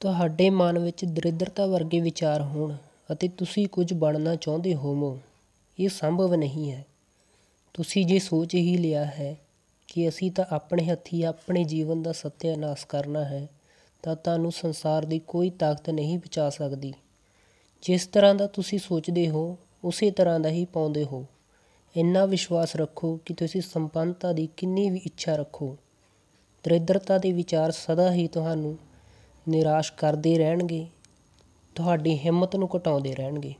ਤੁਹਾਡੇ ਮਨ ਵਿੱਚ ਦਰਿਦਰਤਾ ਵਰਗੇ ਵਿਚਾਰ ਹੋਣ ਅਤੇ ਤੁਸੀਂ ਕੁਝ ਬਣਨਾ ਚਾਹੁੰਦੇ ਹੋਵੋ, ਇਹ ਸੰਭਵ ਨਹੀਂ ਹੈ। ਤੁਸੀਂ ਜੇ ਸੋਚ ਹੀ ਲਿਆ ਹੈ ਕਿ ਅਸੀਂ ਤਾਂ ਆਪਣੇ ਹੱਥੀਂ ਆਪਣੇ ਜੀਵਨ ਦਾ ਸੱਤਿਆਨਾਸ਼ ਕਰਨਾ ਹੈ, ਤਾਂ ਤੁਹਾਨੂੰ ਸੰਸਾਰ ਦੀ ਕੋਈ ਤਾਕਤ ਨਹੀਂ ਬਚਾ ਸਕਦੀ। ਜਿਸ ਤਰ੍ਹਾਂ ਦਾ ਤੁਸੀਂ ਸੋਚਦੇ ਹੋ, ਉਸੇ ਤਰ੍ਹਾਂ ਦਾ ਹੀ ਪਾਉਂਦੇ ਹੋ। ਇੰਨਾ ਵਿਸ਼ਵਾਸ ਰੱਖੋ ਕਿ ਤੁਸੀਂ ਸੰਪੰਨਤਾ ਦੀ ਕਿੰਨੀ ਵੀ ਇੱਛਾ ਰੱਖੋ। ਦਰਿਦਰਤਾ ਦੇ ਵਿਚਾਰ ਸਦਾ ਹੀ ਤੁਹਾਨੂੰ ਨਿਰਾਸ਼ ਕਰਦੇ ਰਹਿਣਗੇ, ਤੁਹਾਡੀ ਹਿੰਮਤ ਨੂੰ ਘਟਾਉਂਦੇ ਰਹਿਣਗੇ।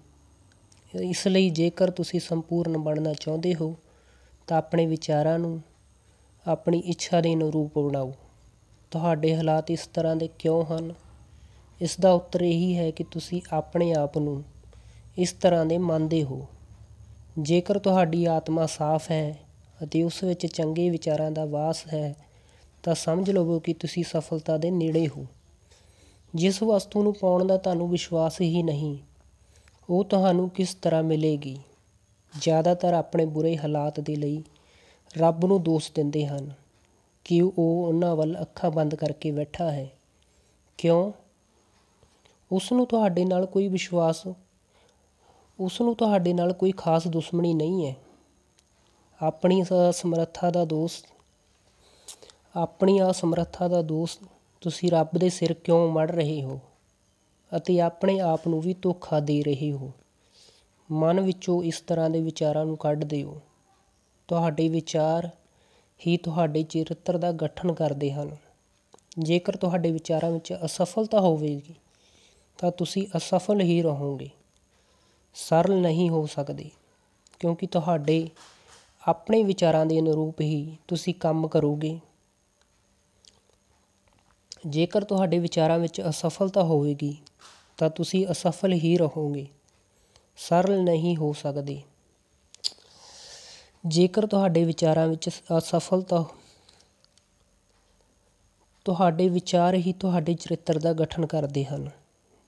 ਇਸ ਲਈ ਜੇਕਰ ਤੁਸੀਂ ਸੰਪੂਰਨ ਬਣਨਾ ਚਾਹੁੰਦੇ ਹੋ, ਤਾਂ ਆਪਣੇ ਵਿਚਾਰਾਂ ਨੂੰ, ਆਪਣੀ ਇੱਛਾ ਦੇ ਅਨੁਰੂਪ ਬਣਾਓ। ਤੁਹਾਡੇ ਹਾਲਾਤ ਇਸ ਤਰ੍ਹਾਂ ਦੇ ਕਿਉਂ ਹਨ? ਇਸ ਦਾ ਉੱਤਰ ਇਹੀ ਹੈ ਕਿ ਤੁਸੀਂ ਆਪਣੇ ਆਪ ਨੂੰ ਇਸ ਤਰ੍ਹਾਂ ਦੇ ਮੰਨਦੇ ਹੋ। ਜੇਕਰ ਤੁਹਾਡੀ ਆਤਮਾ ਸਾਫ਼ ਹੈ ਅਤੇ ਉਸ ਵਿੱਚ ਚੰਗੇ ਵਿਚਾਰਾਂ ਦਾ ਵਾਸ ਹੈ, ਤਾਂ ਸਮਝ ਲਵੋ ਕਿ ਤੁਸੀਂ ਸਫਲਤਾ ਦੇ ਨੇੜੇ ਹੋ। ਜਿਸ ਵਸਤੂ ਨੂੰ ਪਾਉਣ ਦਾ ਤੁਹਾਨੂੰ ਵਿਸ਼ਵਾਸ ਹੀ ਨਹੀਂ, ਉਹ ਤੁਹਾਨੂੰ ਕਿਸ ਤਰ੍ਹਾਂ ਮਿਲੇਗੀ? ਜ਼ਿਆਦਾਤਰ ਆਪਣੇ ਬੁਰੇ ਹਾਲਾਤ ਦੇ ਲਈ ਰੱਬ ਨੂੰ ਦੋਸ਼ ਦਿੰਦੇ ਹਨ ਕਿ ਉਹ ਉਹਨਾਂ ਵੱਲ ਅੱਖਾਂ ਬੰਦ ਕਰਕੇ ਬੈਠਾ ਹੈ। ਕਿਉਂ? ਉਸ ਨੂੰ ਤੁਹਾਡੇ ਨਾਲ ਕੋਈ ਵਿਸ਼ਵਾਸ, ਉਸ ਨੂੰ ਤੁਹਾਡੇ ਨਾਲ ਕੋਈ ਖਾਸ ਦੁਸ਼ਮਣੀ ਨਹੀਂ ਹੈ। ਆਪਣੀ ਅਸਮਰੱਥਾ ਦਾ ਦੋਸ਼, ਆਪਣੀ ਅਸਮਰੱਥਾ ਦਾ ਦੋਸ਼ ਤੁਸੀਂ ਰੱਬ ਦੇ ਸਿਰ ਕਿਉਂ ਮੜ ਰਹੇ ਹੋ? ਅਤੇ ਆਪਣੇ ਆਪ ਨੂੰ ਵੀ ਧੋਖਾ ਦੇ ਰਹੇ ਹੋ। ਮਨ ਵਿੱਚੋਂ ਇਸ ਤਰ੍ਹਾਂ ਦੇ ਵਿਚਾਰਾਂ ਨੂੰ ਕੱਢ ਦਿਓ। ਤੁਹਾਡੇ ਵਿਚਾਰ ਹੀ ਤੁਹਾਡੇ ਚਰਿੱਤਰ ਦਾ ਗਠਨ ਕਰਦੇ ਹਨ। ਜੇਕਰ ਤੁਹਾਡੇ ਵਿਚਾਰਾਂ ਵਿੱਚ ਅਸਫਲਤਾ ਹੋਵੇਗੀ, ਤਾਂ ਤੁਸੀਂ ਅਸਫਲ ਹੀ ਰਹੋਗੇ। ਸਰਲ ਨਹੀਂ ਹੋ ਸਕਦੇ, ਕਿਉਂਕਿ ਤੁਹਾਡੇ ਆਪਣੇ ਵਿਚਾਰਾਂ ਦੇ ਅਨੁਰੂਪ ਹੀ ਤੁਸੀਂ ਕੰਮ ਕਰੋਗੇ। ਜੇਕਰ ਤੁਹਾਡੇ ਵਿਚਾਰਾਂ ਵਿੱਚ ਅਸਫਲਤਾ ਹੋਵੇਗੀ, ਤਾਂ ਤੁਸੀਂ ਅਸਫਲ ਹੀ ਰਹੋਗੇ। ਸਰਲ ਨਹੀਂ ਹੋ ਸਕਦੇ। ਜੇਕਰ ਤੁਹਾਡੇ ਵਿਚਾਰਾਂ ਵਿੱਚ ਅਸਫਲਤਾ ਤੁਹਾਡੇ ਵਿਚਾਰ ਹੀ ਤੁਹਾਡੇ ਚਰਿੱਤਰ ਦਾ ਗਠਨ ਕਰਦੇ ਹਨ।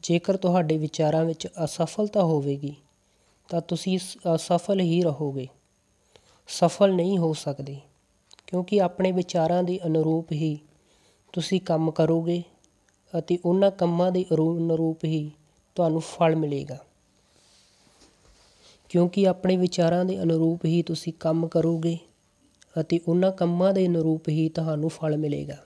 ਜੇਕਰ ਤੁਹਾਡੇ ਵਿਚਾਰਾਂ ਵਿੱਚ ਅਸਫਲਤਾ ਹੋਵੇਗੀ, ਤਾਂ ਤੁਸੀਂ ਅਸਫਲ ਹੀ ਰਹੋਗੇ। ਸਫਲ ਨਹੀਂ ਹੋ ਸਕਦੇ, ਕਿਉਂਕਿ ਆਪਣੇ ਵਿਚਾਰਾਂ ਦੇ ਅਨੁਰੂਪ ਹੀ ਤੁਸੀਂ ਕੰਮ ਕਰੋਗੇ ਅਤੇ ਉਹਨਾਂ ਕੰਮਾਂ ਦੇ ਅਨੁਰੂਪ ਹੀ ਤੁਹਾਨੂੰ ਫਲ ਮਿਲੇਗਾ। ਕਿਉਂਕਿ ਆਪਣੇ ਵਿਚਾਰਾਂ ਦੇ ਅਨੁਰੂਪ ਹੀ ਤੁਸੀਂ ਕੰਮ ਕਰੋਗੇ ਅਤੇ ਉਹਨਾਂ ਕੰਮਾਂ ਦੇ ਅਨੁਰੂਪ ਹੀ ਤੁਹਾਨੂੰ ਫਲ ਮਿਲੇਗਾ।